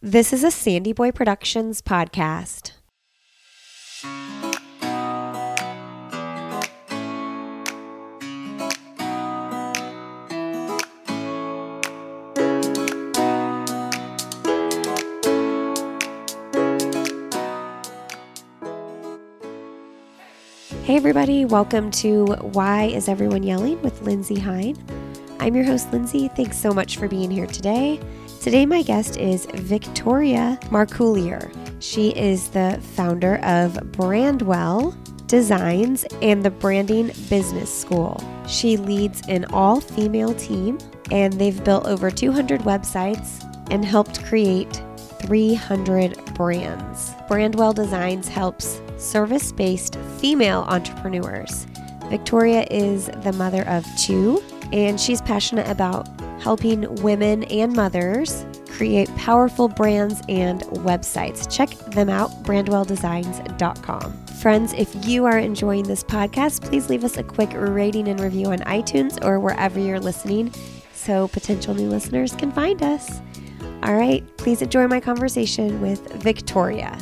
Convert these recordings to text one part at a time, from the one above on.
This is a Sandy Boy Productions podcast. Hey, everybody, welcome to Why Is Everyone Yelling with Lindsey Hein. I'm your host, Lindsey. Thanks so much for being here today. Today, my guest is Victoria Marcouillier. She is the founder of Brandwell Designs and the Branding Business School. She leads an all female team, and they've built over 200 websites and helped create 300 brands. Brandwell Designs helps service based female entrepreneurs. Victoria is the mother of two, and she's passionate about helping women and mothers create powerful brands and websites. Check them out, brandwelldesigns.com. Friends, if you are enjoying this podcast, please leave us a quick rating and review on iTunes or wherever you're listening so potential new listeners can find us. All right, please enjoy my conversation with Victoria.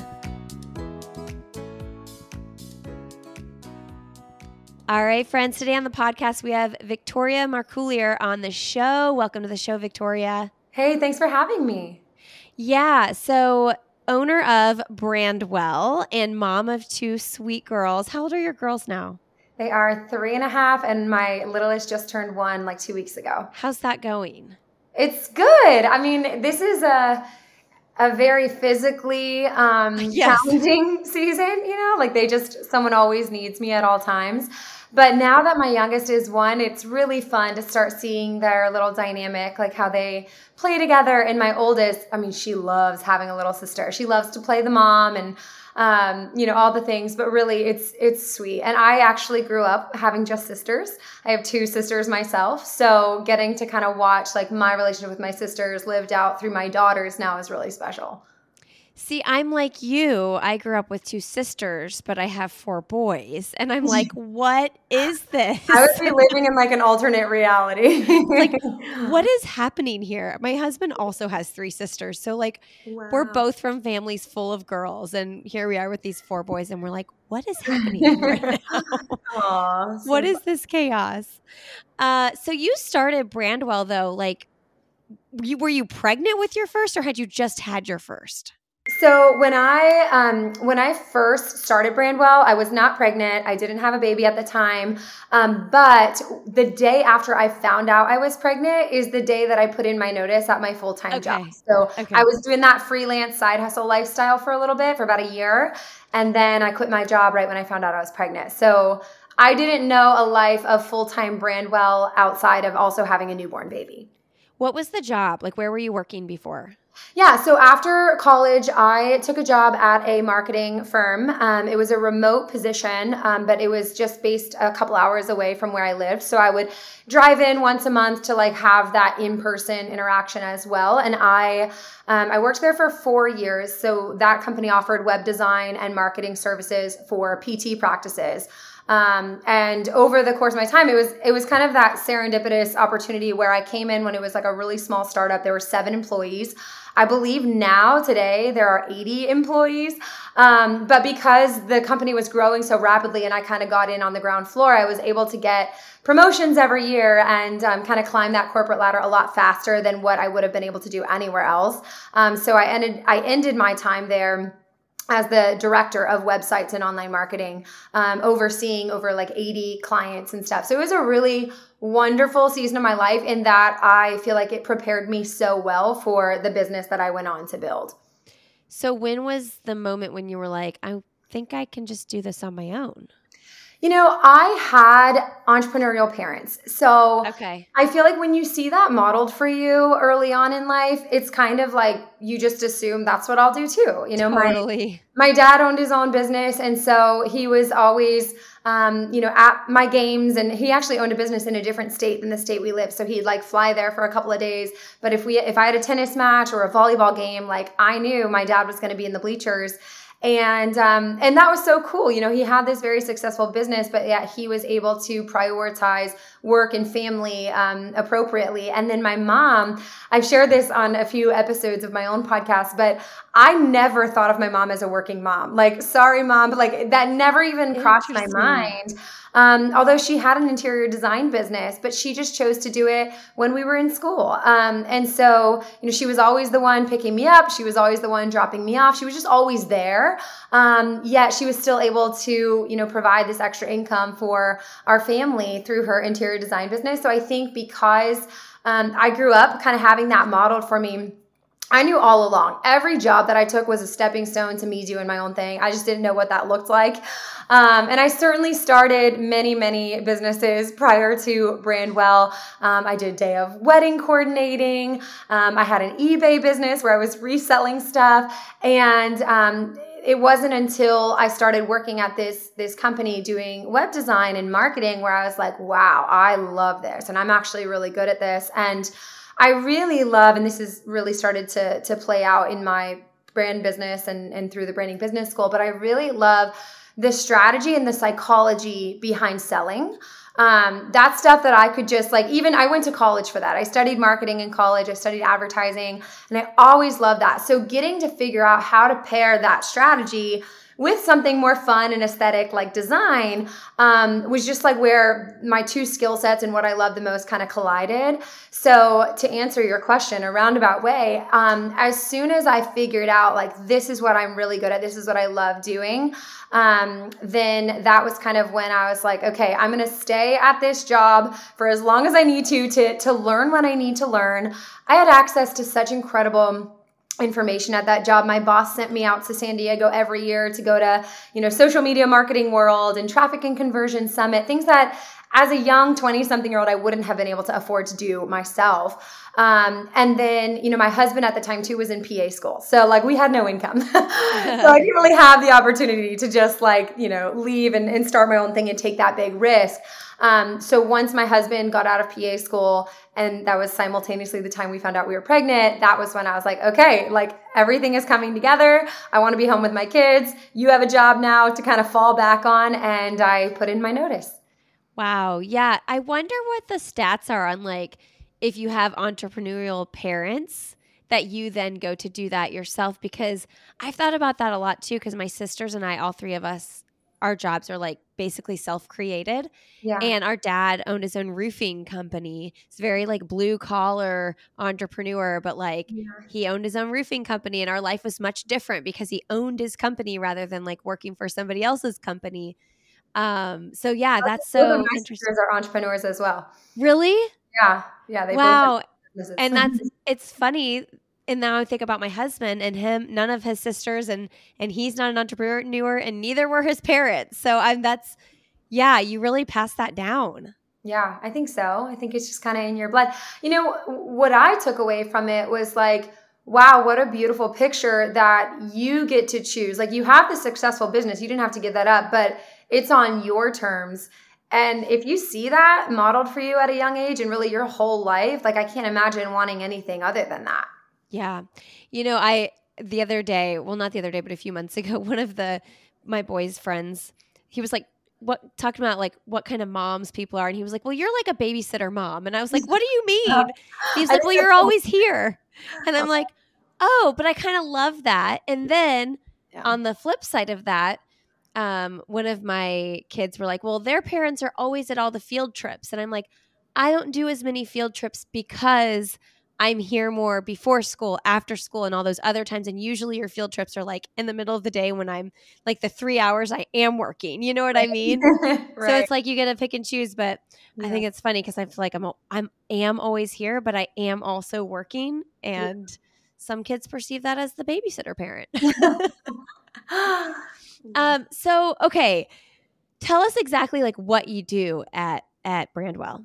All right, friends. Today on the podcast, we have Victoria Marcouillier on the show. Welcome to the show, Victoria. Hey, thanks for having me. Yeah. So, owner of Brandwell and mom of two sweet girls. How old are your girls now? They are three and a half, and my littlest just turned one like two weeks ago. How's that going? It's good. I mean, this is a a very physically um, yes. challenging season. You know, like they just someone always needs me at all times. But now that my youngest is one, it's really fun to start seeing their little dynamic, like how they play together. And my oldest, I mean, she loves having a little sister. She loves to play the mom and um, you know all the things but really it's it's sweet. And i actually grew up having just sisters. I have two sisters myself. So getting to kind of watch like my relationship with my sisters lived out through my daughters now is really special See, I'm like you. I grew up with two sisters, but I have four boys. And I'm like, what is this? I would be living in like an alternate reality. like, what is happening here? My husband also has three sisters. So, like, wow. we're both from families full of girls. And here we are with these four boys. And we're like, what is happening right now? Aww, so what is this chaos? Uh, so, you started Brandwell, though. Like, were you pregnant with your first or had you just had your first? So when I um, when I first started Brandwell, I was not pregnant. I didn't have a baby at the time. Um, but the day after I found out I was pregnant is the day that I put in my notice at my full time okay. job. So okay. I was doing that freelance side hustle lifestyle for a little bit for about a year, and then I quit my job right when I found out I was pregnant. So I didn't know a life of full time Brandwell outside of also having a newborn baby. What was the job? Like, where were you working before? Yeah, so after college, I took a job at a marketing firm. Um, it was a remote position, um, but it was just based a couple hours away from where I lived. So I would drive in once a month to like have that in person interaction as well. And I um, I worked there for four years. So that company offered web design and marketing services for PT practices. Um, and over the course of my time, it was it was kind of that serendipitous opportunity where I came in when it was like a really small startup. There were seven employees. I believe now today there are 80 employees. Um, but because the company was growing so rapidly and I kind of got in on the ground floor, I was able to get promotions every year and um, kind of climb that corporate ladder a lot faster than what I would have been able to do anywhere else. Um, so I ended I ended my time there as the director of websites and online marketing, um, overseeing over like 80 clients and stuff. So it was a really wonderful season of my life in that I feel like it prepared me so well for the business that I went on to build. So when was the moment when you were like, I think I can just do this on my own? You know, I had entrepreneurial parents. So okay. I feel like when you see that modeled for you early on in life, it's kind of like you just assume that's what I'll do too. You know, totally. my, my dad owned his own business. And so he was always, um, you know, at my games. And he actually owned a business in a different state than the state we live. So he'd like fly there for a couple of days. But if we, if I had a tennis match or a volleyball game, like I knew my dad was going to be in the bleachers and um, and that was so cool. You know he had this very successful business but yet he was able to prioritize work and family um, appropriately. And then my mom, I've shared this on a few episodes of my own podcast, but I never thought of my mom as a working mom. Like, sorry, mom, but like that never even crossed my mind. Um, although she had an interior design business, but she just chose to do it when we were in school. Um, and so, you know, she was always the one picking me up. She was always the one dropping me off. She was just always there. Um, yet she was still able to, you know, provide this extra income for our family through her interior design business. So I think because um, I grew up kind of having that modeled for me I knew all along. Every job that I took was a stepping stone to me doing my own thing. I just didn't know what that looked like. Um, and I certainly started many, many businesses prior to Brandwell. Um, I did day of wedding coordinating. Um, I had an eBay business where I was reselling stuff. And um, it wasn't until I started working at this this company doing web design and marketing where I was like, wow, I love this. And I'm actually really good at this. And I really love, and this has really started to to play out in my brand business and and through the branding business school. But I really love the strategy and the psychology behind selling. Um, that's stuff that I could just like, even I went to college for that. I studied marketing in college, I studied advertising, and I always loved that. So, getting to figure out how to pair that strategy with something more fun and aesthetic like design um, was just like where my two skill sets and what I love the most kind of collided. So, to answer your question, a roundabout way, um, as soon as I figured out like this is what I'm really good at, this is what I love doing, um, then that was kind of when I was like, okay, I'm going to stay at this job for as long as I need to to to learn what I need to learn. I had access to such incredible information at that job. My boss sent me out to San Diego every year to go to, you know, social media marketing world and traffic and conversion summit, things that as a young 20 something year old, I wouldn't have been able to afford to do myself. Um, and then, you know, my husband at the time too was in PA school. So like we had no income. so I didn't really have the opportunity to just like, you know, leave and, and start my own thing and take that big risk. Um, so once my husband got out of PA school, and that was simultaneously the time we found out we were pregnant, that was when I was like, okay, like everything is coming together. I want to be home with my kids. You have a job now to kind of fall back on. And I put in my notice. Wow. Yeah. I wonder what the stats are on like if you have entrepreneurial parents that you then go to do that yourself because I've thought about that a lot too because my sisters and I all three of us our jobs are like basically self-created. Yeah. And our dad owned his own roofing company. It's very like blue collar entrepreneur, but like yeah. he owned his own roofing company and our life was much different because he owned his company rather than like working for somebody else's company. Um so yeah, that's so interesting. are entrepreneurs as well. Really? Yeah. Yeah, they wow. And that's it's funny and now I think about my husband and him, none of his sisters, and and he's not an entrepreneur, and neither were his parents. So I'm that's yeah, you really pass that down. Yeah, I think so. I think it's just kind of in your blood. You know, what I took away from it was like, wow, what a beautiful picture that you get to choose. Like you have the successful business, you didn't have to give that up, but it's on your terms. And if you see that modeled for you at a young age and really your whole life, like I can't imagine wanting anything other than that. Yeah. You know, I the other day, well not the other day, but a few months ago, one of the my boy's friends, he was like what talking about like what kind of moms people are and he was like, "Well, you're like a babysitter mom." And I was like, "What do you mean?" He's like, "Well, you're always here." And I'm like, "Oh, but I kind of love that." And then yeah. on the flip side of that, um, one of my kids were like, "Well, their parents are always at all the field trips." And I'm like, "I don't do as many field trips because I'm here more before school, after school, and all those other times. And usually your field trips are like in the middle of the day when I'm like the three hours I am working. You know what I mean? right. So it's like you get to pick and choose. But yeah. I think it's funny because I feel like I'm I'm am always here, but I am also working, and yeah. some kids perceive that as the babysitter parent. um. So okay, tell us exactly like what you do at at Brandwell.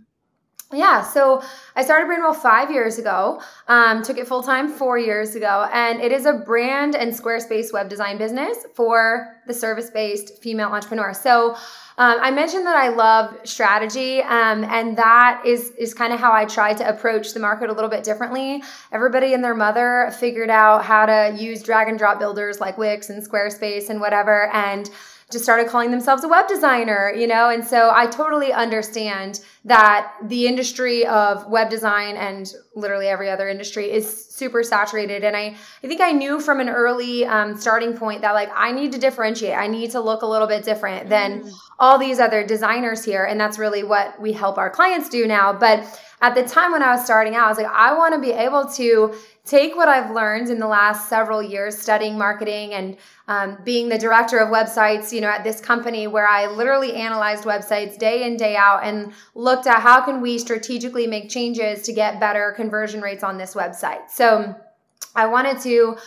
Yeah, so I started Brandwell five years ago, um, took it full time four years ago, and it is a brand and Squarespace web design business for the service based female entrepreneur. So um, I mentioned that I love strategy, um, and that is is kind of how I try to approach the market a little bit differently. Everybody and their mother figured out how to use drag and drop builders like Wix and Squarespace and whatever, and just started calling themselves a web designer, you know? And so I totally understand that the industry of web design and literally every other industry is super saturated. And I, I think I knew from an early um, starting point that like I need to differentiate. I need to look a little bit different than mm. all these other designers here. And that's really what we help our clients do now. But at the time when I was starting out, I was like, I want to be able to take what I've learned in the last several years studying marketing and um, being the director of websites, you know, at this company where I literally analyzed websites day in, day out and looked at how can we strategically make changes to get better conversion rates on this website. So I wanted to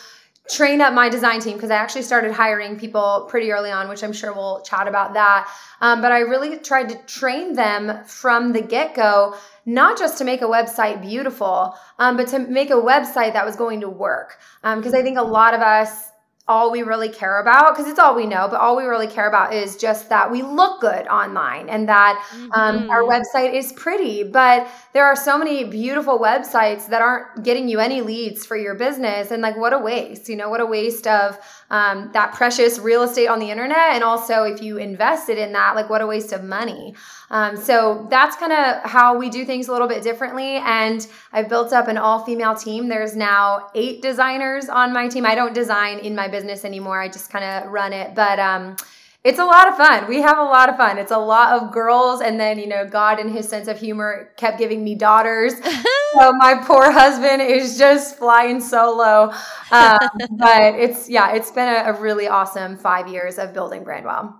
train up my design team because I actually started hiring people pretty early on, which I'm sure we'll chat about that. Um, but I really tried to train them from the get go, not just to make a website beautiful, um, but to make a website that was going to work. Because um, I think a lot of us all we really care about because it's all we know but all we really care about is just that we look good online and that um, mm-hmm. our website is pretty but there are so many beautiful websites that aren't getting you any leads for your business and like what a waste you know what a waste of um, that precious real estate on the internet and also if you invested in that like what a waste of money um, so that's kind of how we do things a little bit differently. And I've built up an all female team. There's now eight designers on my team. I don't design in my business anymore, I just kind of run it. But, um, it's a lot of fun. We have a lot of fun. It's a lot of girls. And then, you know, God and his sense of humor kept giving me daughters. so my poor husband is just flying solo. Um, but it's, yeah, it's been a, a really awesome five years of building Brandwell.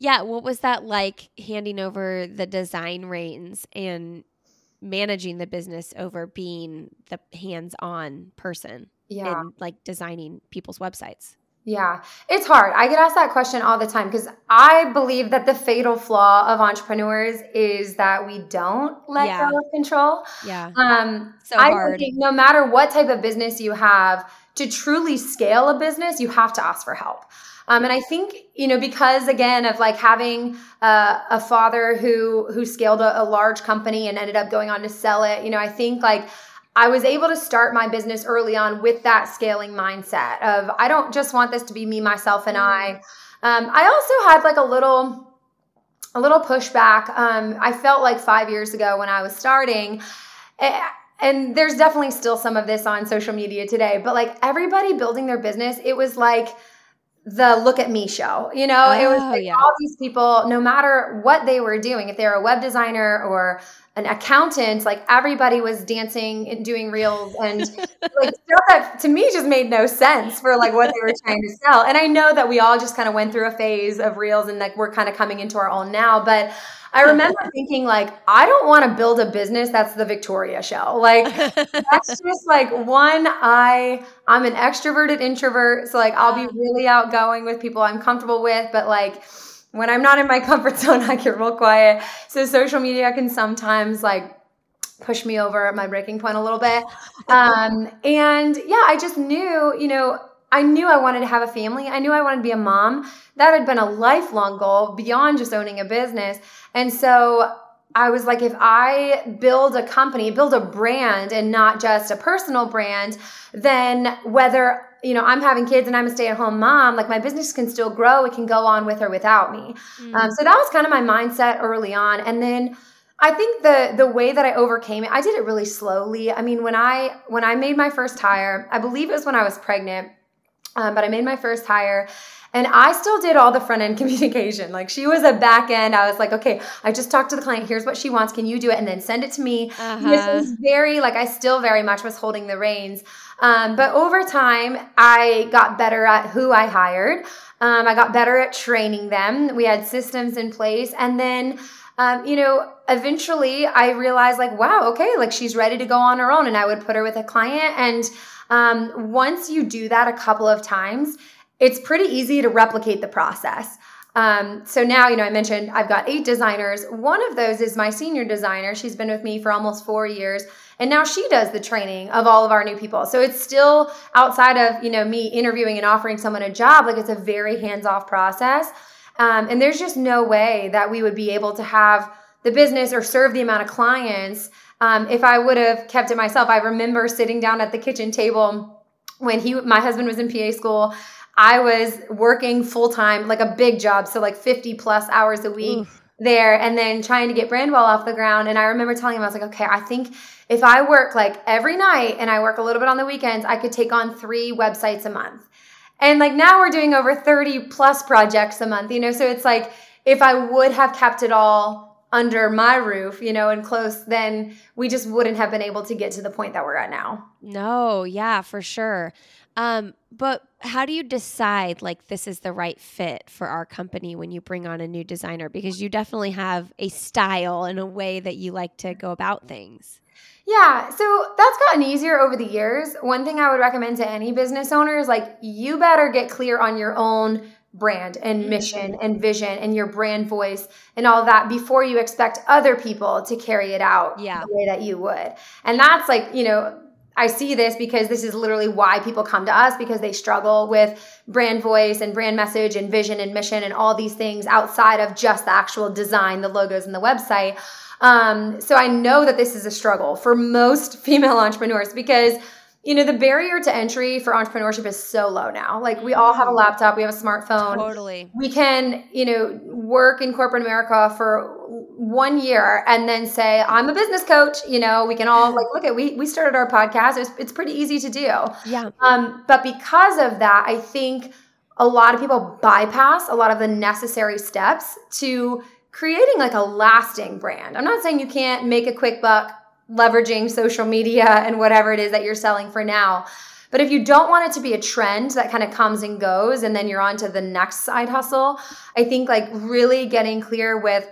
Yeah, what was that like handing over the design reins and managing the business over being the hands-on person yeah. and like designing people's websites? Yeah, it's hard. I get asked that question all the time because I believe that the fatal flaw of entrepreneurs is that we don't let yeah. go of control. Yeah. Um, so I hard. think no matter what type of business you have, to truly scale a business, you have to ask for help. Um, and I think you know because again of like having uh, a father who who scaled a, a large company and ended up going on to sell it. You know, I think like I was able to start my business early on with that scaling mindset of I don't just want this to be me, myself, and I. Um, I also had like a little, a little pushback. Um, I felt like five years ago when I was starting, and there's definitely still some of this on social media today, but like everybody building their business, it was like the look at me show. You know, oh, it was oh, like yeah. all these people, no matter what they were doing, if they were a web designer or an accountant, like everybody was dancing and doing reels and like stuff that to me just made no sense for like what they were trying to sell. And I know that we all just kind of went through a phase of reels and like we're kind of coming into our own now, but I remember thinking like, I don't want to build a business that's the Victoria show. Like that's just like one, I I'm an extroverted introvert. So like I'll be really outgoing with people I'm comfortable with, but like when I'm not in my comfort zone, I get real quiet. So social media can sometimes like push me over at my breaking point a little bit. Um, and yeah, I just knew, you know, I knew I wanted to have a family. I knew I wanted to be a mom. That had been a lifelong goal beyond just owning a business. And so I was like, if I build a company, build a brand and not just a personal brand, then whether, you know, I'm having kids and I'm a stay at home mom, like my business can still grow. It can go on with or without me. Mm. Um, so that was kind of my mindset early on. And then, I think the the way that I overcame it, I did it really slowly. I mean, when I when I made my first hire, I believe it was when I was pregnant. Um, but I made my first hire and I still did all the front end communication. Like she was a back end. I was like, okay, I just talked to the client. Here's what she wants. Can you do it? And then send it to me. Uh-huh. This was very, like, I still very much was holding the reins. Um, but over time, I got better at who I hired. Um, I got better at training them. We had systems in place. And then, um, you know, eventually I realized, like, wow, okay, like she's ready to go on her own. And I would put her with a client. And um, once you do that a couple of times, it's pretty easy to replicate the process. Um, so now, you know, I mentioned I've got eight designers. One of those is my senior designer. She's been with me for almost four years. And now she does the training of all of our new people. So it's still outside of, you know, me interviewing and offering someone a job. Like it's a very hands off process. Um, and there's just no way that we would be able to have the business or serve the amount of clients um, if I would have kept it myself. I remember sitting down at the kitchen table when he, my husband was in PA school I was working full time, like a big job, so like 50 plus hours a week Oof. there, and then trying to get Brandwell off the ground. And I remember telling him, I was like, okay, I think if I work like every night and I work a little bit on the weekends, I could take on three websites a month. And like now we're doing over 30 plus projects a month, you know? So it's like if I would have kept it all under my roof, you know, and close, then we just wouldn't have been able to get to the point that we're at now. No, yeah, for sure. Um, but how do you decide like this is the right fit for our company when you bring on a new designer? Because you definitely have a style and a way that you like to go about things. Yeah, so that's gotten easier over the years. One thing I would recommend to any business owner is like you better get clear on your own brand and mm-hmm. mission and vision and your brand voice and all that before you expect other people to carry it out yeah. the way that you would. And that's like, you know, I see this because this is literally why people come to us because they struggle with brand voice and brand message and vision and mission and all these things outside of just the actual design, the logos, and the website. Um, so I know that this is a struggle for most female entrepreneurs because you know the barrier to entry for entrepreneurship is so low now. Like we all have a laptop we have a smartphone. Totally. We can you know work in corporate america for one year and then say i'm a business coach you know we can all like look at we we started our podcast it's, it's pretty easy to do. Yeah. Um but because of that i think a lot of people bypass a lot of the necessary steps to creating like a lasting brand. I'm not saying you can't make a quick buck leveraging social media and whatever it is that you're selling for now. But if you don't want it to be a trend that kind of comes and goes and then you're on to the next side hustle, I think like really getting clear with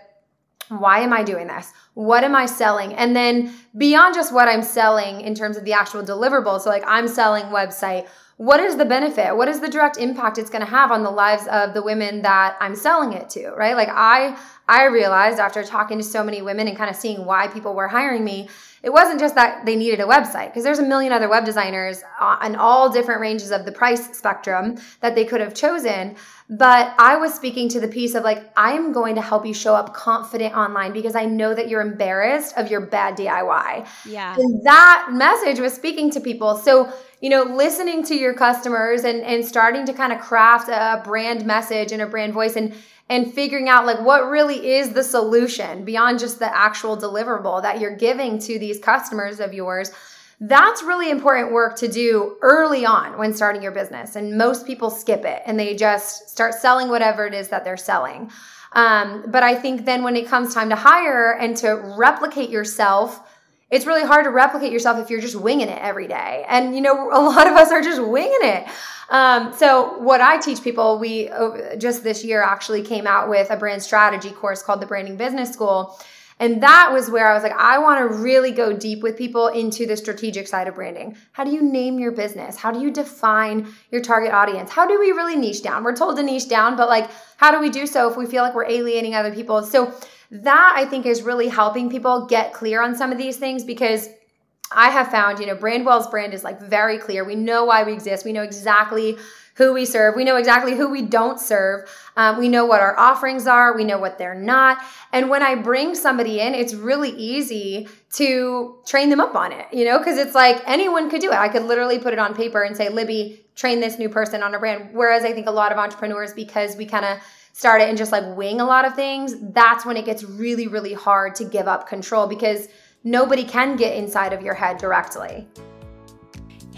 why am I doing this? What am I selling? And then beyond just what I'm selling in terms of the actual deliverable. So like I'm selling website what is the benefit? What is the direct impact it's going to have on the lives of the women that I'm selling it to, right? Like I I realized after talking to so many women and kind of seeing why people were hiring me, it wasn't just that they needed a website because there's a million other web designers uh, on all different ranges of the price spectrum that they could have chosen. But I was speaking to the piece of like, I'm going to help you show up confident online because I know that you're embarrassed of your bad DIY. Yeah. And that message was speaking to people. So you know, listening to your customers and, and starting to kind of craft a brand message and a brand voice and and figuring out like what really is the solution beyond just the actual deliverable that you're giving to these customers of yours. That's really important work to do early on when starting your business. And most people skip it and they just start selling whatever it is that they're selling. Um, but I think then when it comes time to hire and to replicate yourself, it's really hard to replicate yourself if you're just winging it every day. And, you know, a lot of us are just winging it. Um, so, what I teach people, we just this year actually came out with a brand strategy course called the Branding Business School. And that was where I was like, I want to really go deep with people into the strategic side of branding. How do you name your business? How do you define your target audience? How do we really niche down? We're told to niche down, but like, how do we do so if we feel like we're alienating other people? So, that I think is really helping people get clear on some of these things because I have found, you know, Brandwell's brand is like very clear. We know why we exist. We know exactly who we serve. We know exactly who we don't serve. Um, we know what our offerings are. We know what they're not. And when I bring somebody in, it's really easy to train them up on it, you know, because it's like anyone could do it. I could literally put it on paper and say, Libby, train this new person on a brand. Whereas I think a lot of entrepreneurs, because we kind of start it and just like wing a lot of things, that's when it gets really, really hard to give up control because nobody can get inside of your head directly.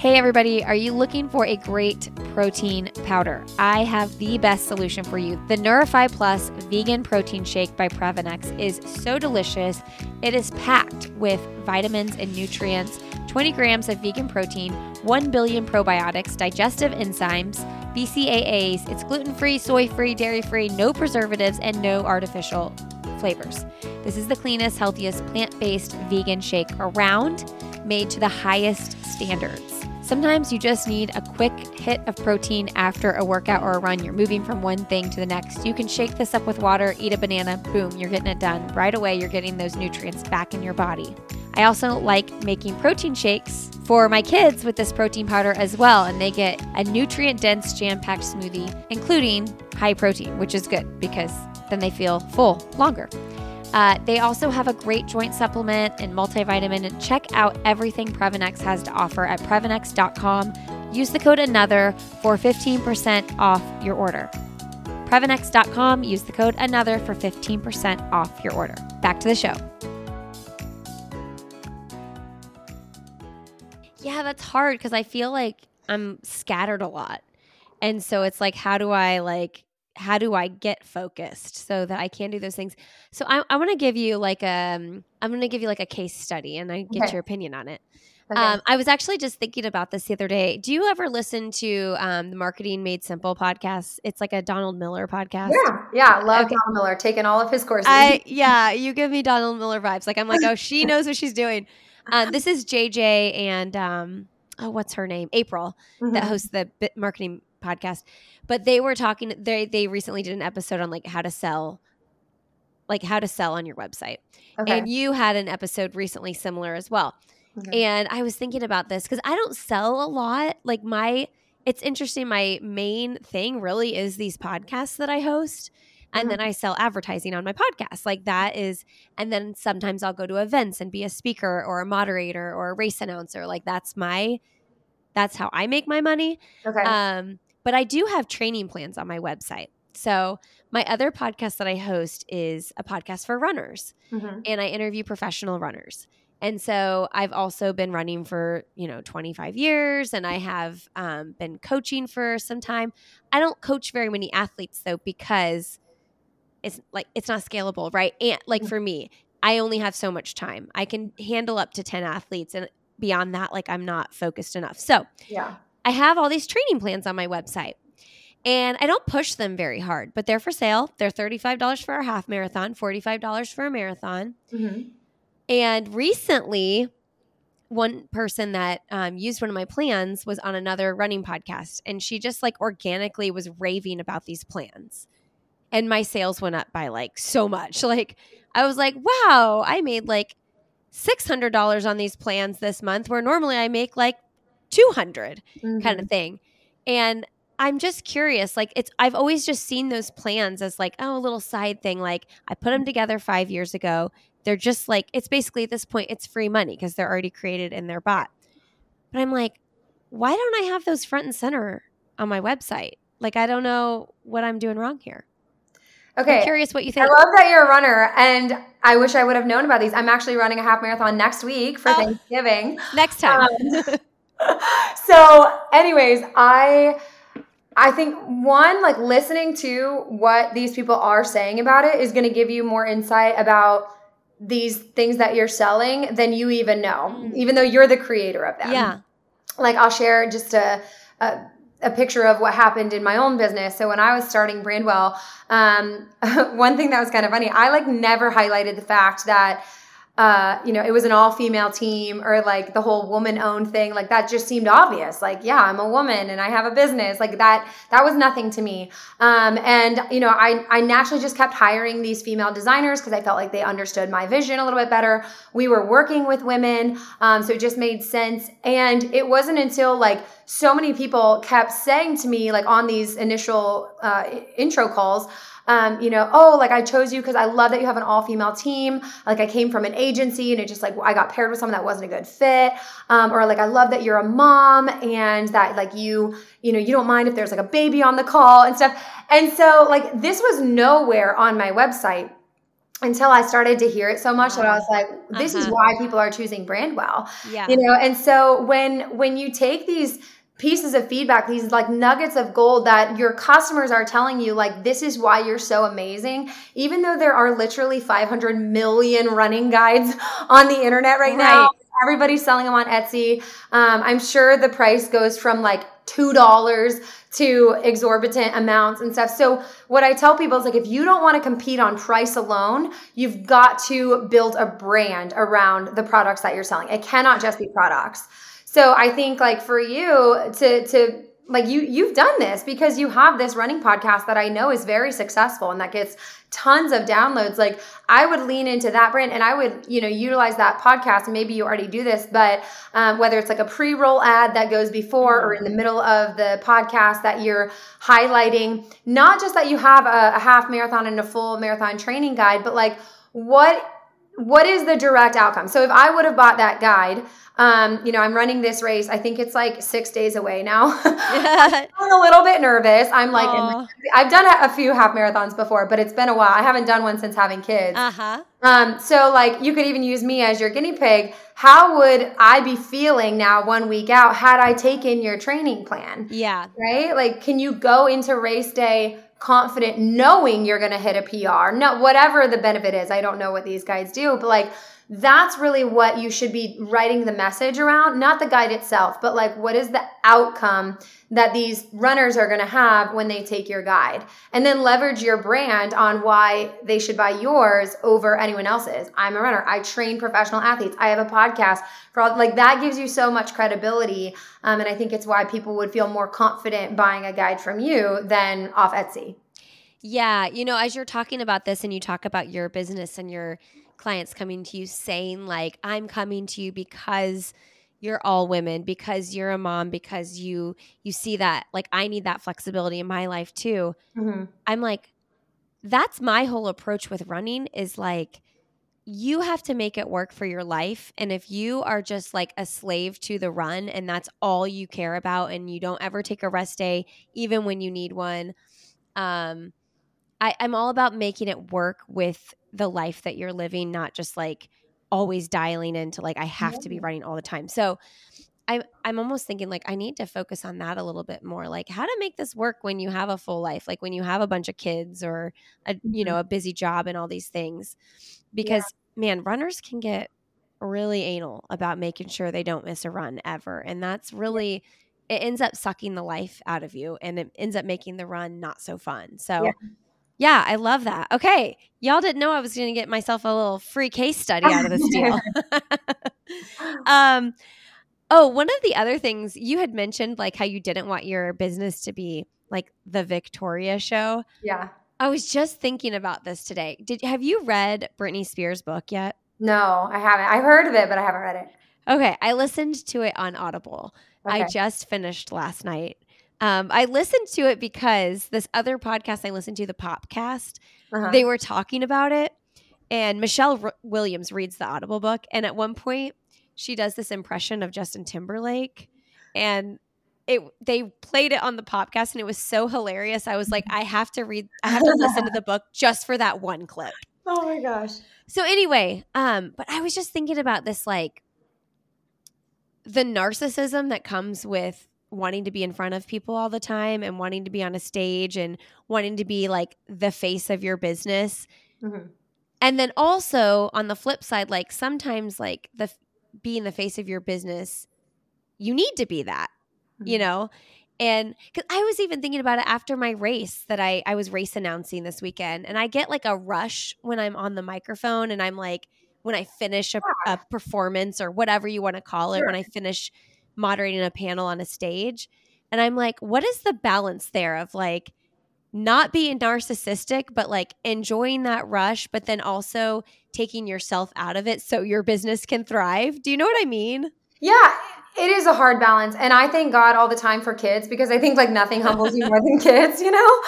Hey, everybody, are you looking for a great protein powder? I have the best solution for you. The Neurify Plus Vegan Protein Shake by Previnex is so delicious. It is packed with vitamins and nutrients, 20 grams of vegan protein, 1 billion probiotics, digestive enzymes, BCAAs. It's gluten free, soy free, dairy free, no preservatives, and no artificial flavors. This is the cleanest, healthiest plant based vegan shake around, made to the highest standards. Sometimes you just need a quick hit of protein after a workout or a run. You're moving from one thing to the next. You can shake this up with water, eat a banana, boom, you're getting it done. Right away, you're getting those nutrients back in your body. I also like making protein shakes for my kids with this protein powder as well, and they get a nutrient dense, jam packed smoothie, including high protein, which is good because then they feel full longer. Uh, they also have a great joint supplement and multivitamin. Check out everything Previnex has to offer at Previnex.com use the code ANOTHER for 15% off your order. Previnex.com, use the code ANOTHER for 15% off your order. Back to the show. Yeah, that's hard because I feel like I'm scattered a lot. And so it's like, how do I like how do I get focused so that I can do those things? So I, I want to give you like a, um, I'm going to give you like a case study and I get okay. your opinion on it. Okay. Um, I was actually just thinking about this the other day. Do you ever listen to um, the Marketing Made Simple podcast? It's like a Donald Miller podcast. Yeah, yeah, love okay. Donald Miller. Taking all of his courses. I yeah, you give me Donald Miller vibes. Like I'm like, oh, she knows what she's doing. Uh, this is JJ and um, oh, what's her name? April mm-hmm. that hosts the marketing podcast. But they were talking. They they recently did an episode on like how to sell, like how to sell on your website. Okay. And you had an episode recently similar as well. Okay. And I was thinking about this because I don't sell a lot. Like my, it's interesting. My main thing really is these podcasts that I host. And mm-hmm. then I sell advertising on my podcast. Like that is, and then sometimes I'll go to events and be a speaker or a moderator or a race announcer. Like that's my, that's how I make my money. Okay. Um, but I do have training plans on my website. So my other podcast that I host is a podcast for runners, mm-hmm. and I interview professional runners. And so I've also been running for, you know, 25 years and I have um, been coaching for some time. I don't coach very many athletes though, because it's like, it's not scalable, right? And like for me, I only have so much time. I can handle up to 10 athletes and beyond that, like I'm not focused enough. So yeah, I have all these training plans on my website. And I don't push them very hard, but they're for sale. They're $35 for a half marathon, $45 for a marathon. Mm-hmm and recently, one person that um, used one of my plans was on another running podcast, and she just like organically was raving about these plans. And my sales went up by like so much. Like, I was like, wow, I made like $600 on these plans this month, where normally I make like 200 mm-hmm. kind of thing. And I'm just curious. Like it's I've always just seen those plans as like, oh, a little side thing. Like I put them together five years ago they're just like it's basically at this point it's free money because they're already created in their bot but i'm like why don't i have those front and center on my website like i don't know what i'm doing wrong here okay I'm curious what you think i love that you're a runner and i wish i would have known about these i'm actually running a half marathon next week for oh, thanksgiving next time um, so anyways i I think one, like listening to what these people are saying about it is going to give you more insight about these things that you're selling than you even know, mm. even though you're the creator of them. Yeah. Like I'll share just a, a a picture of what happened in my own business. So when I was starting Brandwell, um, one thing that was kind of funny, I like never highlighted the fact that uh, you know, it was an all female team or like the whole woman owned thing. Like that just seemed obvious. Like, yeah, I'm a woman and I have a business. Like that, that was nothing to me. Um, and you know, I, I naturally just kept hiring these female designers because I felt like they understood my vision a little bit better. We were working with women. Um, so it just made sense. And it wasn't until like so many people kept saying to me, like on these initial uh, intro calls, um, you know, oh, like I chose you because I love that you have an all female team. Like I came from an agency and it just like I got paired with someone that wasn't a good fit. Um, or like I love that you're a mom and that like you, you know, you don't mind if there's like a baby on the call and stuff. And so like this was nowhere on my website until I started to hear it so much that I was like, this uh-huh. is why people are choosing Brandwell. Yeah. You know, and so when when you take these pieces of feedback, these like nuggets of gold that your customers are telling you, like, this is why you're so amazing. Even though there are literally 500 million running guides on the internet right, right. now, everybody's selling them on Etsy. Um, I'm sure the price goes from like $2 to exorbitant amounts and stuff. So, what I tell people is like, if you don't want to compete on price alone, you've got to build a brand around the products that you're selling. It cannot just be products. So I think like for you to to like you you've done this because you have this running podcast that I know is very successful and that gets tons of downloads. Like I would lean into that brand and I would you know utilize that podcast maybe you already do this but um, whether it's like a pre-roll ad that goes before or in the middle of the podcast that you're highlighting not just that you have a, a half marathon and a full marathon training guide but like what what is the direct outcome? So if I would have bought that guide, um, you know, I'm running this race. I think it's like six days away now. I'm a little bit nervous. I'm like, Aww. I've done a, few half marathons before, but it's been a while. I haven't done one since having kids. Uh huh. Um, so like, you could even use me as your guinea pig. How would I be feeling now, one week out, had I taken your training plan? Yeah. Right. Like, can you go into race day? Confident knowing you're going to hit a PR. No, whatever the benefit is. I don't know what these guys do, but like that's really what you should be writing the message around, not the guide itself, but like what is the outcome that these runners are going to have when they take your guide. And then leverage your brand on why they should buy yours over anyone else's. I'm a runner. I train professional athletes. I have a podcast for all, like that gives you so much credibility. Um, and I think it's why people would feel more confident buying a guide from you than off Etsy. Yeah, you know, as you're talking about this and you talk about your business and your clients coming to you saying like i'm coming to you because you're all women because you're a mom because you you see that like i need that flexibility in my life too mm-hmm. i'm like that's my whole approach with running is like you have to make it work for your life and if you are just like a slave to the run and that's all you care about and you don't ever take a rest day even when you need one um I, i'm all about making it work with the life that you're living, not just like always dialing into like I have to be running all the time. So I'm I'm almost thinking like I need to focus on that a little bit more. Like how to make this work when you have a full life, like when you have a bunch of kids or a you know, mm-hmm. a busy job and all these things. Because yeah. man, runners can get really anal about making sure they don't miss a run ever. And that's really it ends up sucking the life out of you and it ends up making the run not so fun. So yeah. Yeah, I love that. Okay. Y'all didn't know I was going to get myself a little free case study out of this deal. um, oh, one of the other things you had mentioned, like how you didn't want your business to be like the Victoria show. Yeah. I was just thinking about this today. Did have you read Britney Spears' book yet? No, I haven't. I've heard of it, but I haven't read it. Okay, I listened to it on Audible. Okay. I just finished last night. Um, I listened to it because this other podcast I listened to, the Popcast, uh-huh. they were talking about it. And Michelle R- Williams reads the Audible book. And at one point, she does this impression of Justin Timberlake. And it they played it on the podcast and it was so hilarious. I was like, I have to read, I have to listen to the book just for that one clip. Oh my gosh. So anyway, um, but I was just thinking about this like the narcissism that comes with wanting to be in front of people all the time and wanting to be on a stage and wanting to be like the face of your business. Mm-hmm. And then also on the flip side, like sometimes like the being the face of your business, you need to be that, mm-hmm. you know? And because I was even thinking about it after my race that I, I was race announcing this weekend. And I get like a rush when I'm on the microphone and I'm like, when I finish a, a performance or whatever you want to call it, sure. when I finish moderating a panel on a stage. And I'm like, what is the balance there of like not being narcissistic, but like enjoying that rush, but then also taking yourself out of it so your business can thrive? Do you know what I mean? Yeah, it is a hard balance and i thank god all the time for kids because i think like nothing humbles you more than kids you know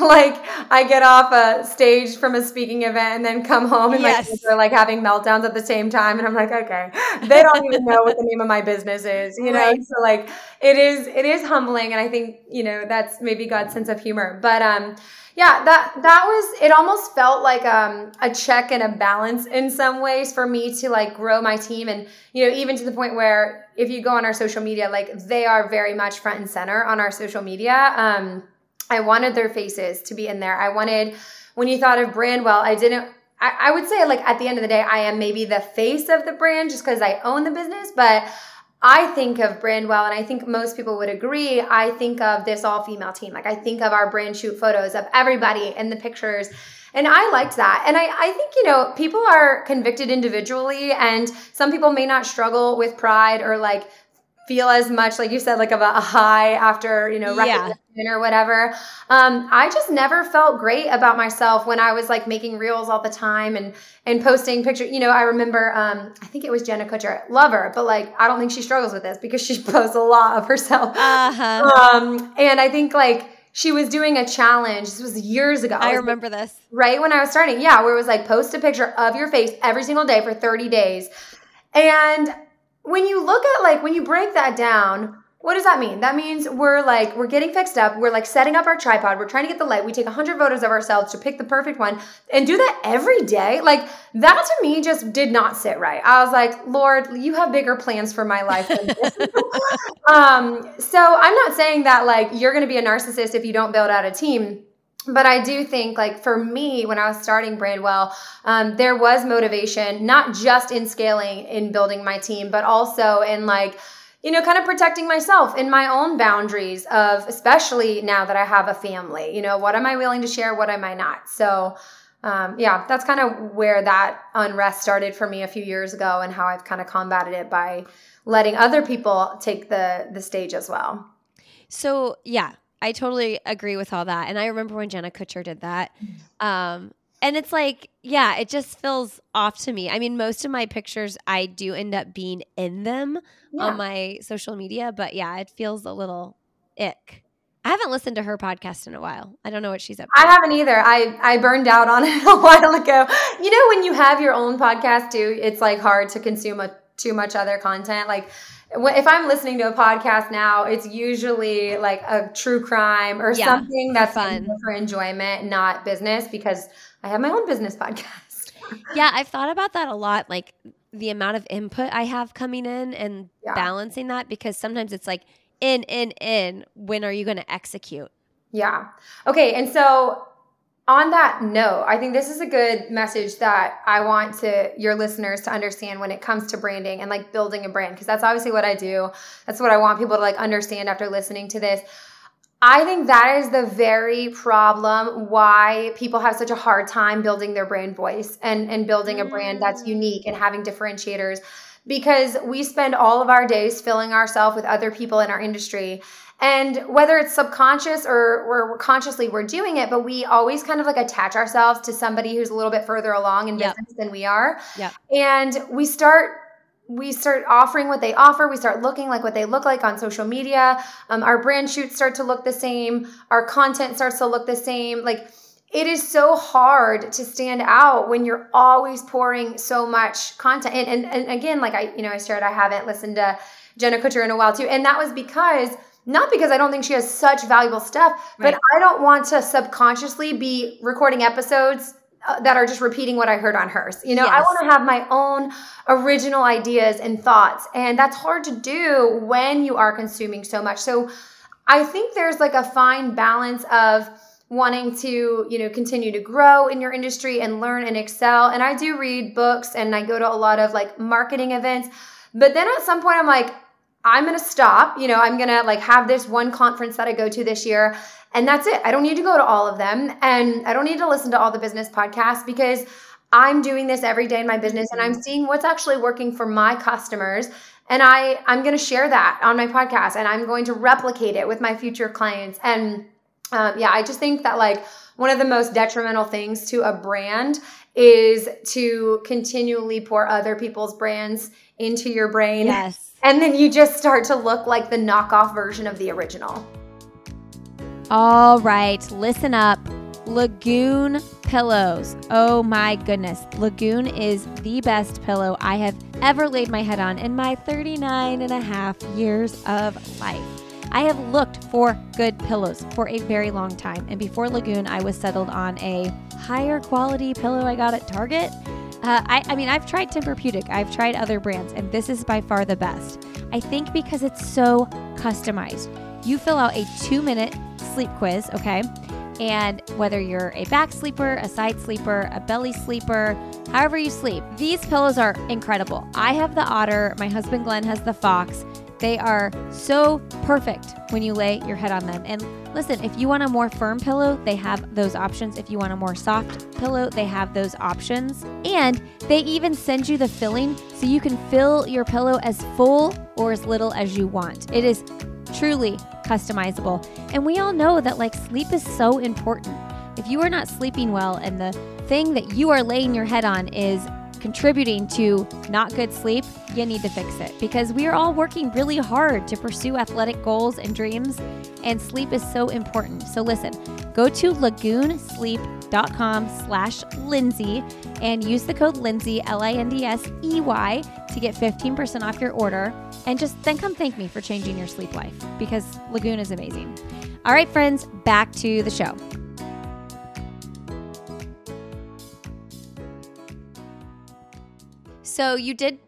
like i get off a stage from a speaking event and then come home and yes. my kids are like having meltdowns at the same time and i'm like okay they don't even know what the name of my business is you know right. so like it is it is humbling and i think you know that's maybe god's sense of humor but um yeah that that was it almost felt like um, a check and a balance in some ways for me to like grow my team and you know even to the point where if you go on our social media like they are very much front and center on our social media. Um, i wanted their faces to be in there. I wanted when you thought of brandwell i didn't I, I would say like at the end of the day i am maybe the face of the brand just because i own the business but I think of Brandwell, and I think most people would agree. I think of this all female team. Like, I think of our brand shoot photos of everybody in the pictures. And I liked that. And I, I think, you know, people are convicted individually, and some people may not struggle with pride or like feel as much like you said like of a high after you know recognition yeah. or whatever um, i just never felt great about myself when i was like making reels all the time and and posting pictures you know i remember um, i think it was jenna kutcher love her but like i don't think she struggles with this because she posts a lot of herself uh-huh. um, and i think like she was doing a challenge. This was years ago. I remember this. Right when I was starting. Yeah, where it was like post a picture of your face every single day for 30 days. And when you look at like when you break that down, what does that mean? That means we're like we're getting fixed up. We're like setting up our tripod. We're trying to get the light. We take 100 photos of ourselves to pick the perfect one and do that every day. Like that to me just did not sit right. I was like, "Lord, you have bigger plans for my life than this." um, so I'm not saying that like you're going to be a narcissist if you don't build out a team but I do think, like for me, when I was starting Brandwell, um, there was motivation, not just in scaling, in building my team, but also in like, you know, kind of protecting myself in my own boundaries of, especially now that I have a family. You know, what am I willing to share? What am I not? So, um, yeah, that's kind of where that unrest started for me a few years ago, and how I've kind of combated it by letting other people take the the stage as well. So yeah, I totally agree with all that. And I remember when Jenna Kutcher did that. Um, and it's like, yeah, it just feels off to me. I mean, most of my pictures, I do end up being in them yeah. on my social media, but yeah, it feels a little ick. I haven't listened to her podcast in a while. I don't know what she's up to. I haven't either. I, I burned out on it a while ago. You know, when you have your own podcast too, it's like hard to consume a, too much other content. Like if I'm listening to a podcast now, it's usually like a true crime or yeah, something that's fun for enjoyment, not business, because I have my own business podcast. yeah, I've thought about that a lot, like the amount of input I have coming in and yeah. balancing that because sometimes it's like in, in, in. When are you going to execute? Yeah. Okay. And so on that note, I think this is a good message that I want to your listeners to understand when it comes to branding and like building a brand because that's obviously what I do. That's what I want people to like understand after listening to this. I think that is the very problem why people have such a hard time building their brand voice and and building a brand that's mm. unique and having differentiators because we spend all of our days filling ourselves with other people in our industry and whether it's subconscious or, or consciously we're doing it, but we always kind of like attach ourselves to somebody who's a little bit further along in business yep. than we are. Yeah. And we start we start offering what they offer. We start looking like what they look like on social media. Um, our brand shoots start to look the same. Our content starts to look the same. Like it is so hard to stand out when you're always pouring so much content. And, and, and again, like I, you know, I shared, I haven't listened to Jenna Kutcher in a while too. And that was because – not because I don't think she has such valuable stuff, right. but I don't want to subconsciously be recording episodes uh, that are just repeating what I heard on hers. You know, yes. I want to have my own original ideas and thoughts, and that's hard to do when you are consuming so much. So I think there's like a fine balance of wanting to, you know, continue to grow in your industry and learn and excel. And I do read books and I go to a lot of like marketing events. But then at some point I'm like, I'm going to stop. You know, I'm going to like have this one conference that I go to this year and that's it. I don't need to go to all of them and I don't need to listen to all the business podcasts because I'm doing this every day in my business and I'm seeing what's actually working for my customers and I I'm going to share that on my podcast and I'm going to replicate it with my future clients and um, yeah, I just think that like one of the most detrimental things to a brand is to continually pour other people's brands into your brain. Yes and then you just start to look like the knockoff version of the original. All right, listen up. Lagoon pillows. Oh my goodness. Lagoon is the best pillow I have ever laid my head on in my 39 and a half years of life. I have looked for good pillows for a very long time. And before Lagoon, I was settled on a higher quality pillow I got at Target. Uh, I, I mean, I've tried Tempur-Pedic, I've tried other brands, and this is by far the best. I think because it's so customized. You fill out a two minute sleep quiz, okay? And whether you're a back sleeper, a side sleeper, a belly sleeper, however you sleep, these pillows are incredible. I have the Otter, my husband Glenn has the Fox. They are so perfect when you lay your head on them. And listen, if you want a more firm pillow, they have those options. If you want a more soft pillow, they have those options. And they even send you the filling so you can fill your pillow as full or as little as you want. It is truly customizable. And we all know that like sleep is so important. If you are not sleeping well and the thing that you are laying your head on is contributing to not good sleep, you need to fix it because we are all working really hard to pursue athletic goals and dreams, and sleep is so important. So listen, go to lagoonsleep.com slash Lindsey and use the code Lindsey, L-I-N-D-S-E-Y, to get 15% off your order. And just then come thank me for changing your sleep life because Lagoon is amazing. All right, friends, back to the show. So you did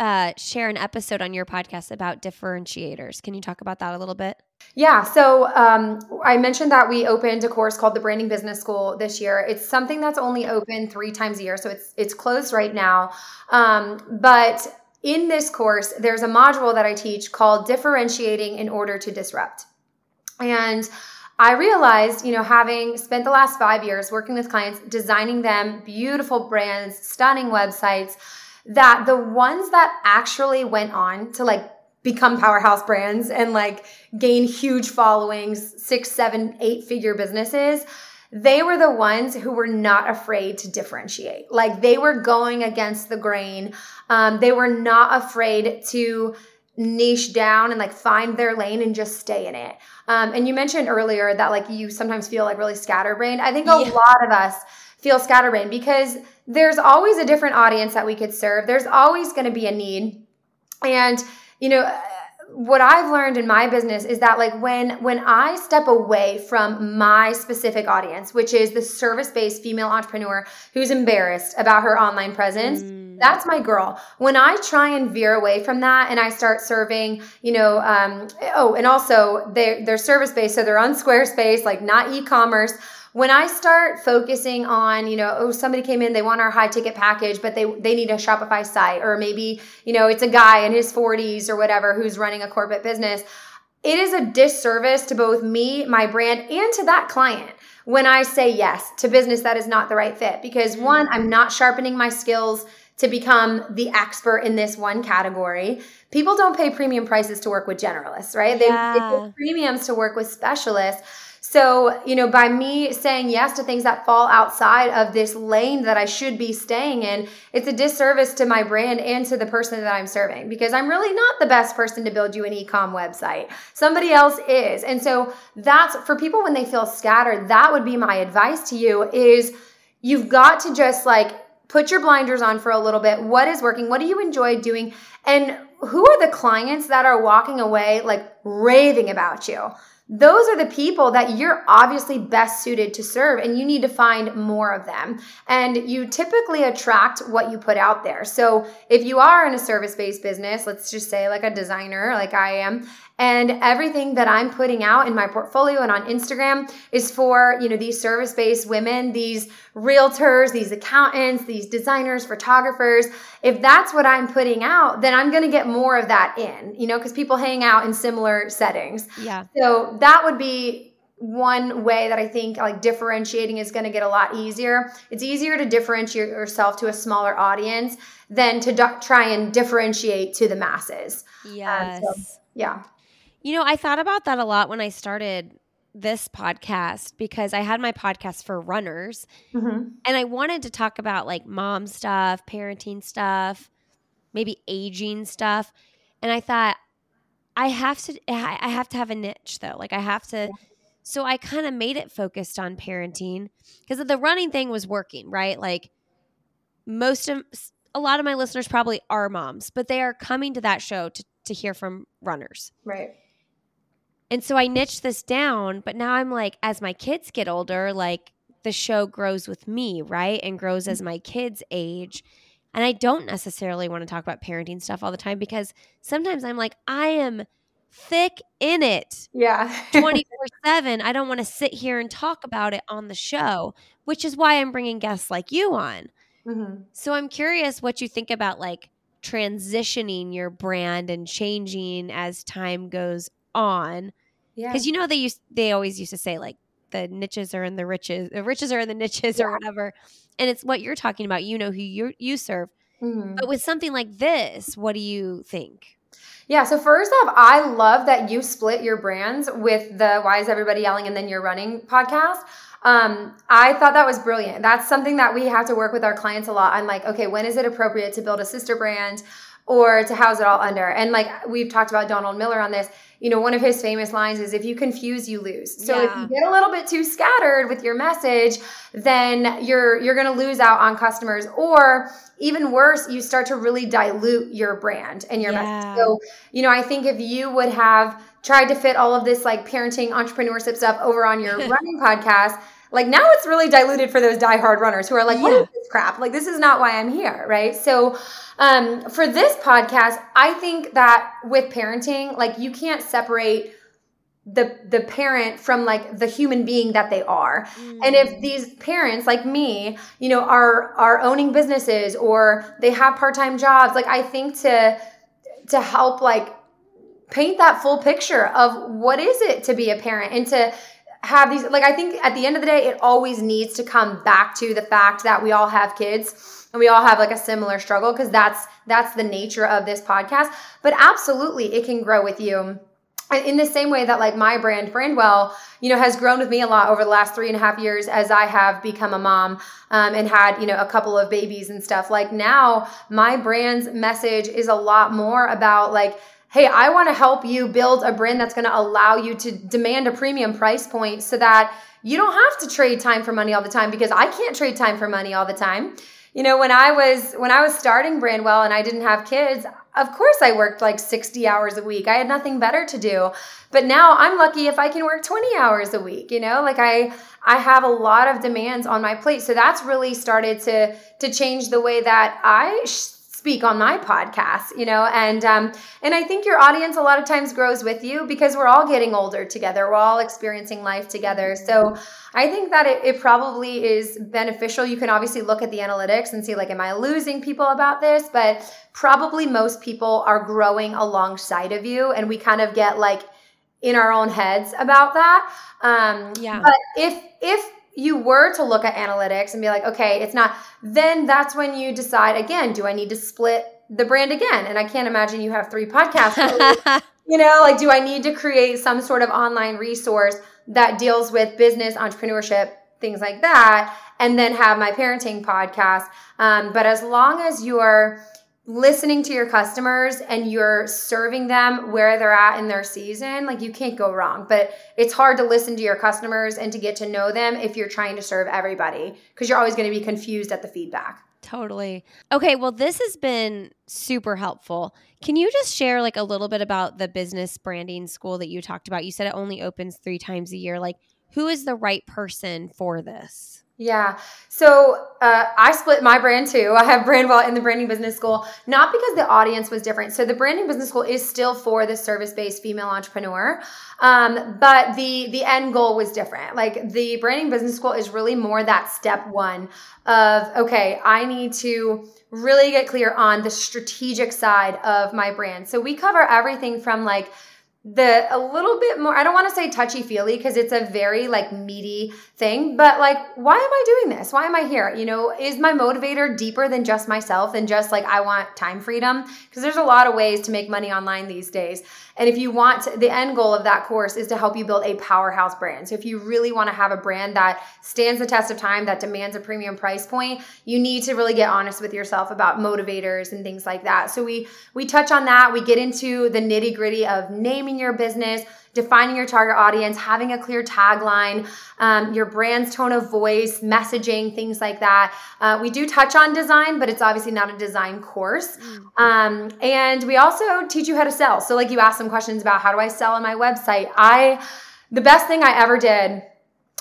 uh, share an episode on your podcast about differentiators. Can you talk about that a little bit? Yeah, so um, I mentioned that we opened a course called the Branding Business School this year. It's something that's only open three times a year, so it's it's closed right now. Um, but in this course, there's a module that I teach called Differentiating in Order to Disrupt, and I realized, you know, having spent the last five years working with clients, designing them beautiful brands, stunning websites that the ones that actually went on to like become powerhouse brands and like gain huge followings, six, seven, eight figure businesses, they were the ones who were not afraid to differentiate. Like they were going against the grain. Um, they were not afraid to niche down and like find their lane and just stay in it. Um, and you mentioned earlier that like you sometimes feel like really scatterbrained. I think a yeah. lot of us feel scatterbrained because there's always a different audience that we could serve. There's always going to be a need. And, you know, what I've learned in my business is that like when when I step away from my specific audience, which is the service-based female entrepreneur who's embarrassed about her online presence, mm. that's my girl. When I try and veer away from that and I start serving, you know, um, oh, and also they they're service-based, so they're on Squarespace, like not e-commerce when I start focusing on, you know, oh, somebody came in, they want our high ticket package, but they they need a Shopify site, or maybe, you know, it's a guy in his 40s or whatever who's running a corporate business. It is a disservice to both me, my brand, and to that client when I say yes to business that is not the right fit. Because mm. one, I'm not sharpening my skills to become the expert in this one category. People don't pay premium prices to work with generalists, right? Yeah. They, they pay premiums to work with specialists. So, you know, by me saying yes to things that fall outside of this lane that I should be staying in, it's a disservice to my brand and to the person that I'm serving because I'm really not the best person to build you an e-com website. Somebody else is. And so that's for people when they feel scattered, that would be my advice to you is you've got to just like put your blinders on for a little bit. What is working? What do you enjoy doing? And who are the clients that are walking away like raving about you? Those are the people that you're obviously best suited to serve and you need to find more of them. And you typically attract what you put out there. So if you are in a service-based business let's just say like a designer like i am and everything that i'm putting out in my portfolio and on instagram is for you know these service-based women these realtors these accountants these designers photographers if that's what i'm putting out then i'm going to get more of that in you know because people hang out in similar settings yeah so that would be one way that I think like differentiating is going to get a lot easier. It's easier to differentiate yourself to a smaller audience than to do- try and differentiate to the masses. Yes. Um, so, yeah. You know, I thought about that a lot when I started this podcast because I had my podcast for runners mm-hmm. and I wanted to talk about like mom stuff, parenting stuff, maybe aging stuff. And I thought, I have to I have to have a niche though. Like I have to so I kind of made it focused on parenting because the running thing was working, right? Like most of a lot of my listeners probably are moms, but they are coming to that show to to hear from runners. Right. And so I niched this down, but now I'm like, as my kids get older, like the show grows with me, right? And grows as my kids age. And I don't necessarily want to talk about parenting stuff all the time because sometimes I'm like, I am thick in it. Yeah. 24 7. I don't want to sit here and talk about it on the show, which is why I'm bringing guests like you on. Mm-hmm. So I'm curious what you think about like transitioning your brand and changing as time goes on yeah. Because you know they used they always used to say like the niches are in the riches, the riches are in the niches yeah. or whatever. And it's what you're talking about. You know who you you serve. Mm-hmm. But with something like this, what do you think? Yeah, so first off, I love that you split your brands with the Why is Everybody Yelling and then You're Running podcast. Um, I thought that was brilliant. That's something that we have to work with our clients a lot. I'm like, okay, when is it appropriate to build a sister brand or to house it all under? And like we've talked about Donald Miller on this, you know, one of his famous lines is if you confuse, you lose. So yeah. if you get a little bit too scattered with your message, then you're you're gonna lose out on customers. Or even worse, you start to really dilute your brand and your yeah. message. So, you know, I think if you would have tried to fit all of this like parenting entrepreneurship stuff over on your running podcast, like now it's really diluted for those diehard runners who are like, what is this crap? Like this is not why I'm here, right? So um, for this podcast, I think that with parenting, like you can't separate the the parent from like the human being that they are. Mm. And if mm. these parents like me, you know, are are owning businesses or they have part-time jobs, like I think to to help like paint that full picture of what is it to be a parent and to have these like I think at the end of the day it always needs to come back to the fact that we all have kids and we all have like a similar struggle because that's that's the nature of this podcast. But absolutely it can grow with you. In the same way that like my brand brandwell you know has grown with me a lot over the last three and a half years as i have become a mom um, and had you know a couple of babies and stuff. Like now my brand's message is a lot more about like hey, I want to help you build a brand that's going to allow you to demand a premium price point so that you don't have to trade time for money all the time because I can't trade time for money all the time. You know, when I was when I was starting Brandwell and I didn't have kids, of course I worked like 60 hours a week. I had nothing better to do. But now I'm lucky if I can work 20 hours a week, you know? Like I I have a lot of demands on my plate. So that's really started to to change the way that I sh- speak on my podcast you know and um and i think your audience a lot of times grows with you because we're all getting older together. We're all experiencing life together. So i think that it, it probably is beneficial. You can obviously look at the analytics and see like am i losing people about this? But probably most people are growing alongside of you and we kind of get like in our own heads about that. Um yeah. but if if you were to look at analytics and be like, okay, it's not, then that's when you decide again, do I need to split the brand again? And I can't imagine you have three podcasts. you know, like, do I need to create some sort of online resource that deals with business, entrepreneurship, things like that, and then have my parenting podcast? Um, but as long as you're, listening to your customers and you're serving them where they're at in their season, like you can't go wrong. But it's hard to listen to your customers and to get to know them if you're trying to serve everybody because you're always going to be confused at the feedback. Totally. Okay, well this has been super helpful. Can you just share like a little bit about the business branding school that you talked about? You said it only opens 3 times a year. Like who is the right person for this? Yeah. So uh, I split my brand too. I have Brandwell in the Branding Business School, not because the audience was different. So the Branding Business School is still for the service-based female entrepreneur, um, but the the end goal was different. Like the Branding Business School is really more that step one of okay, I need to really get clear on the strategic side of my brand. So we cover everything from like the a little bit more i don't want to say touchy feely because it's a very like meaty thing but like why am i doing this? Why am i here? You know is my motivator deeper than just myself and just like i want time freedom? Because there's a lot of ways to make money online these days and if you want to, the end goal of that course is to help you build a powerhouse brand. So if you really want to have a brand that stands the test of time, that demands a premium price point, you need to really get honest with yourself about motivators and things like that. So we we touch on that. We get into the nitty gritty of naming your business defining your target audience, having a clear tagline, um, your brand's tone of voice, messaging, things like that. Uh, we do touch on design, but it's obviously not a design course. Mm. Um, and we also teach you how to sell. So, like you asked some questions about how do I sell on my website. I, the best thing I ever did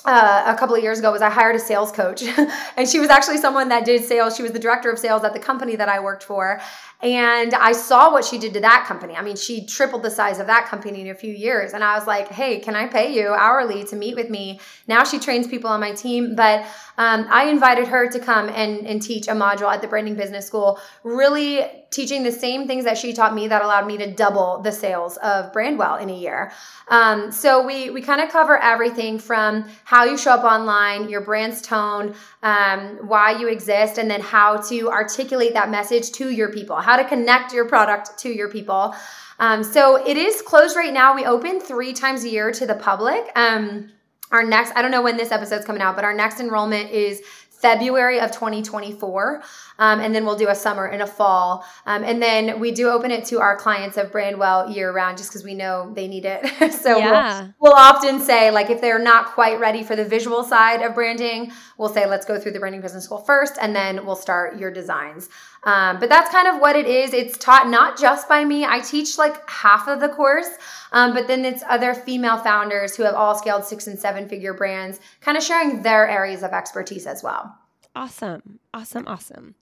uh, a couple of years ago was I hired a sales coach, and she was actually someone that did sales. She was the director of sales at the company that I worked for, and I saw what she did to that company. I mean, she tripled the size of that company in a few years. And I was like, hey, can I pay you hourly to meet with me? Now she trains people on my team. But um, I invited her to come and, and teach a module at the Branding Business School, really teaching the same things that she taught me that allowed me to double the sales of Brandwell in a year. Um, so we, we kind of cover everything from how you show up online, your brand's tone, um, why you exist, and then how to articulate that message to your people how to connect your product to your people. Um, so it is closed right now. We open three times a year to the public. Um, our next, I don't know when this episode's coming out, but our next enrollment is February of 2024. Um, and then we'll do a summer and a fall. Um, and then we do open it to our clients of Brandwell year round just because we know they need it. so Yeah. we'll, we'll often say, like, if they're not quite ready for the visual side of branding, we'll say, let's go through the branding business school first, and then we'll start your designs. Um, but that's kind of what it is. It's taught not just by me. I teach like half of the course, um, but then it's other female founders who have all scaled six and seven figure brands, kind of sharing their areas of expertise as well. Awesome. Awesome. Awesome.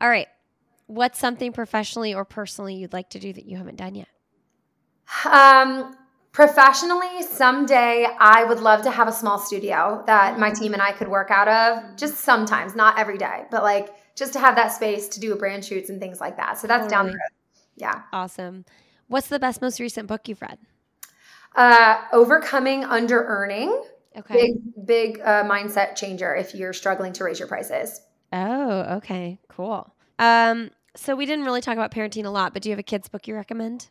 All right. What's something professionally or personally you'd like to do that you haven't done yet? Um, professionally, someday I would love to have a small studio that my team and I could work out of just sometimes, not every day, but like just to have that space to do brand shoots and things like that. So that's down the road. Yeah. Awesome. What's the best, most recent book you've read? Uh, overcoming under earning. Okay. Big, big uh, mindset changer if you're struggling to raise your prices. Oh, okay. Cool. Um, so we didn't really talk about parenting a lot, but do you have a kids book you recommend?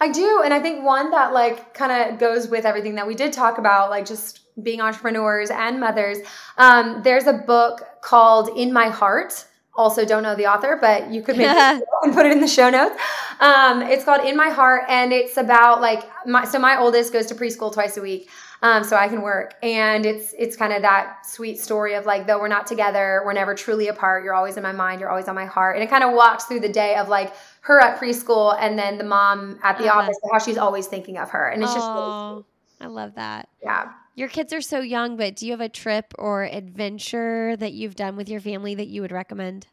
I do. And I think one that like kind of goes with everything that we did talk about, like just being entrepreneurs and mothers. Um, there's a book called In My Heart. Also, don't know the author, but you could maybe and put it in the show notes. Um, it's called In My Heart, and it's about like my so my oldest goes to preschool twice a week, um, so I can work, and it's it's kind of that sweet story of like though we're not together, we're never truly apart. You're always in my mind, you're always on my heart, and it kind of walks through the day of like her at preschool and then the mom at the Uh-huh. office, how she's always thinking of her, and it's just really oh, I love that. yeah. Your kids are so young, but do you have a trip or adventure that you've done with your family that you would recommend?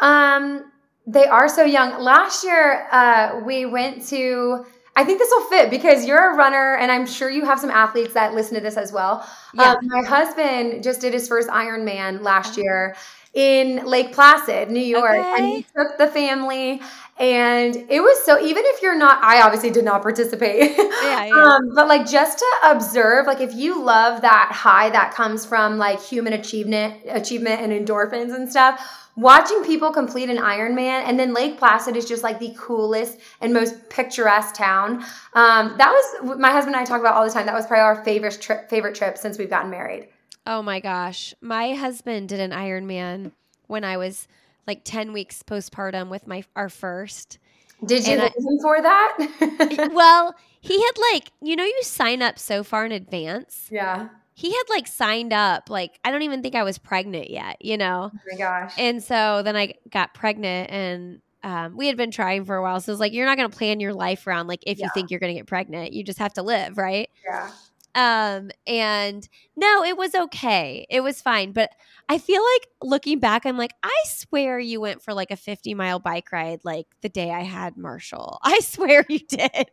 Um, they are so young. Last year, uh, we went to. I think this will fit because you're a runner, and I'm sure you have some athletes that listen to this as well. Yeah. Um, my husband just did his first Ironman last Oh. year in Lake Placid, New York, and he took the family. And it was so. Even if you're not, I obviously did not participate. Yeah, yeah. Um, but like just to observe, like if you love that high that comes from like human achievement, achievement and endorphins and stuff, watching people complete an Ironman and then Lake Placid is just like the coolest and most picturesque town. Um, that was my husband and I talk about all the time. That was probably our favorite trip, favorite trip since we've gotten married. Oh my gosh. My husband did an Ironman when I was like 10 weeks postpartum with my our first. Did you And I- him for that? well, he had like, you know, you sign up so far in advance. yeah. He had like signed up, like, I don't even think I was pregnant yet, you know? Oh my gosh. And so then I got pregnant and um, we had been trying for a while. So it's like, you're not going to plan your life around like if you think you're going to get pregnant. You just have to live, right? yeah. Um, and no, it was okay. It was fine. But I feel like looking back, I'm like, I swear you went for like a 50 mile bike ride like the day I had Marshall. I swear you did.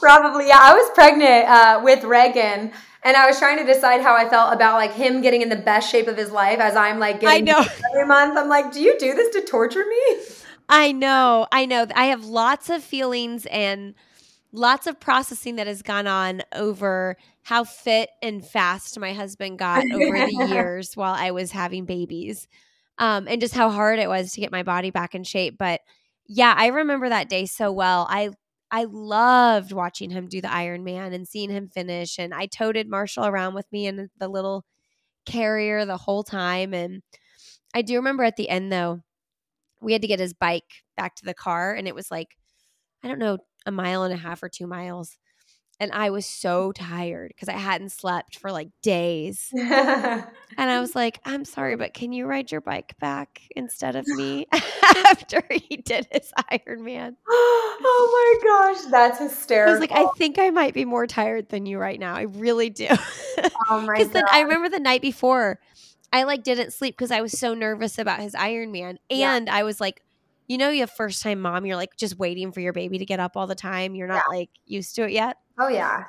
Probably, yeah. I was pregnant uh, with Reagan, and I was trying to decide how I felt about like him getting in the best shape of his life as I'm like I getting know. every month. I'm like, do you do this to torture me? I know. I know. I have lots of feelings and lots of processing that has gone on over how fit and fast my husband got over the years while I was having babies. Um, and just how hard it was to get my body back in shape. But yeah, I remember that day so well. I I loved watching him do the Ironman and seeing him finish. And I toted Marshall around with me in the little carrier the whole time. And I do remember at the end though, we had to get his bike back to the car and it was like i don't know a mile and a half or two miles and i was so tired because i hadn't slept for like days. And i was like i'm sorry but can you ride your bike back instead of me after he did his iron man? Oh my gosh, that's hysterical. i was like i think i might be more tired than you right now i really do. Oh my because then i remember the night before i like didn't sleep because i was so nervous about his iron man Yeah. and i was like you know you first time mom you're like just waiting for your baby to get up all the time you're not like used to it yet oh yeah.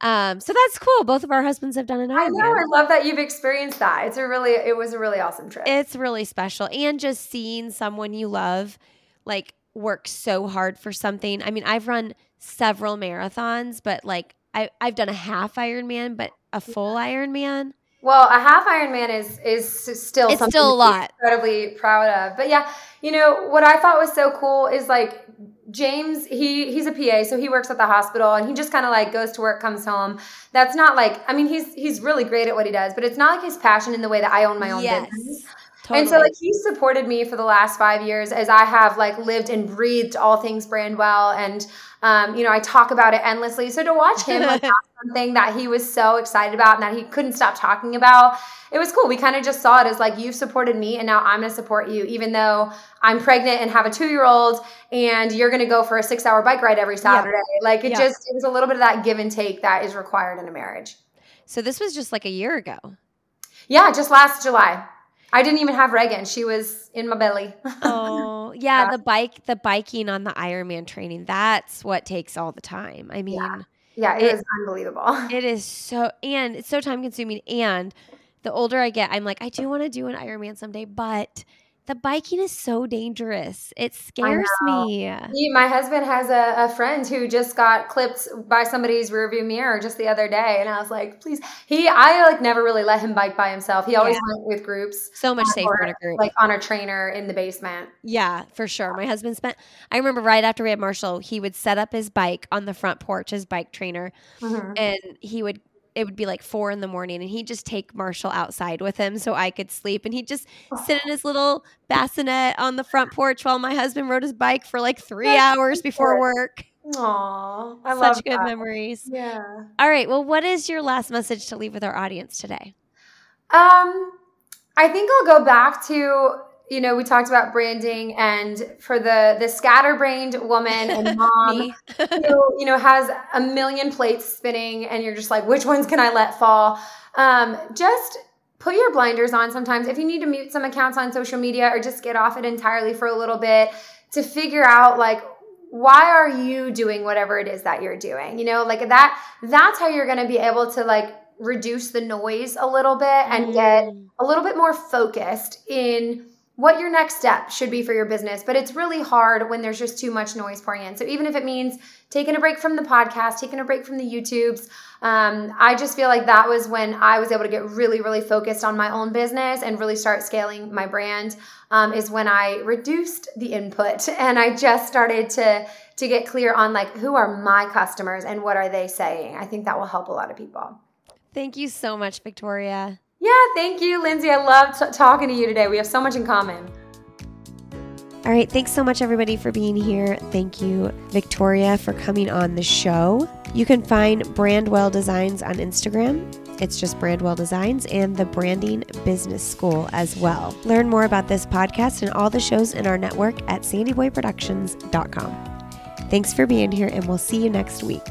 um so that's cool both of our husbands have done an I know. I love that you've experienced that. It's a really, it was a really awesome trip. it's really special and just seeing someone you love like work so hard for something i mean i've run several marathons but like I, i've done a half ironman but a full ironman Well, a half Ironman is is still It's something still a lot. incredibly proud of. But yeah, you know what I thought was so cool is like James, he he's a PA, so he works at the hospital and he just kind of like goes to work, comes home. That's not like I mean, he's he's really great at what he does, but it's not like his passion in the way that I own my own Yes. business. Totally. And so like he supported me for the last five years as I have like lived and breathed all things Brandwell and um, you know, I talk about it endlessly. So to watch him like have something that he was so excited about and that he couldn't stop talking about, it was cool. We kind of just saw it as like you've supported me and now I'm gonna support you, even though I'm pregnant and have a two year old and you're gonna go for a six hour bike ride every Saturday. Like it Yeah. just it was a little bit of that give and take that is required in a marriage. so this was just like a year ago. Yeah, just last July. I didn't even have Reagan. She was in my belly. Oh, yeah, Yeah. the bike, the biking on the Ironman training. That's what takes all the time. I mean, Yeah. Yeah, it, It- was unbelievable. it is so and it's so time consuming and the older I get, I'm like, I do want to do an Ironman someday, but the biking is so dangerous. It scares me. My husband has a, a friend who just got clipped by somebody's rearview mirror just the other day, and I was like, "Please." He, I like never really let him bike by himself. He always Yeah. went with groups, So much Um, safer or, in a group. like on a trainer in the basement. Yeah, for sure. My husband spent, I remember right after we had Marshall, he would set up his bike on the front porch, his bike trainer, Mhm. and he would, it would be like four in the morning, and he'd just take Marshall outside with him so I could sleep. And he'd just sit in his little bassinet on the front porch while my husband rode his bike for like three hours before work. Aw, I love Such good that. memories. Yeah. All right. Well, what is your last message to leave with our audience today? Um, I think I'll go back to you know we talked about branding and for the the scatterbrained woman and mom who you know has a million plates spinning and you're just like which ones can i let fall? Um, just put your blinders on sometimes. If you need to mute some accounts on social media or just get off it entirely for a little bit to figure out like why are you doing whatever it is that you're doing? You know like that that's how you're going to be able to like reduce the noise a little bit and get Mm. a little bit more focused in what your next step should be for your business. But it's really hard when there's just too much noise pouring in. So even if it means taking a break from the podcast, taking a break from the YouTubes, um, I just feel like that was when I was able to get really, really focused on my own business and really start scaling my brand. Um, is when I reduced the input and I just started to to get clear on like who are my customers and what are they saying. I think that will help a lot of people. Thank you so much, Victoria. Yeah, thank you, Lindsey. I love t- talking to you today. We have so much in common. All right, thanks so much, everybody, for being here. Thank you, Victoria, for coming on the show. You can find Brandwell Designs on Instagram. It's just Brandwell Designs and the Branding Business School as well. Learn more about this podcast and all the shows in our network at sandyboyproductions.com. Thanks for being here, and we'll see you next week.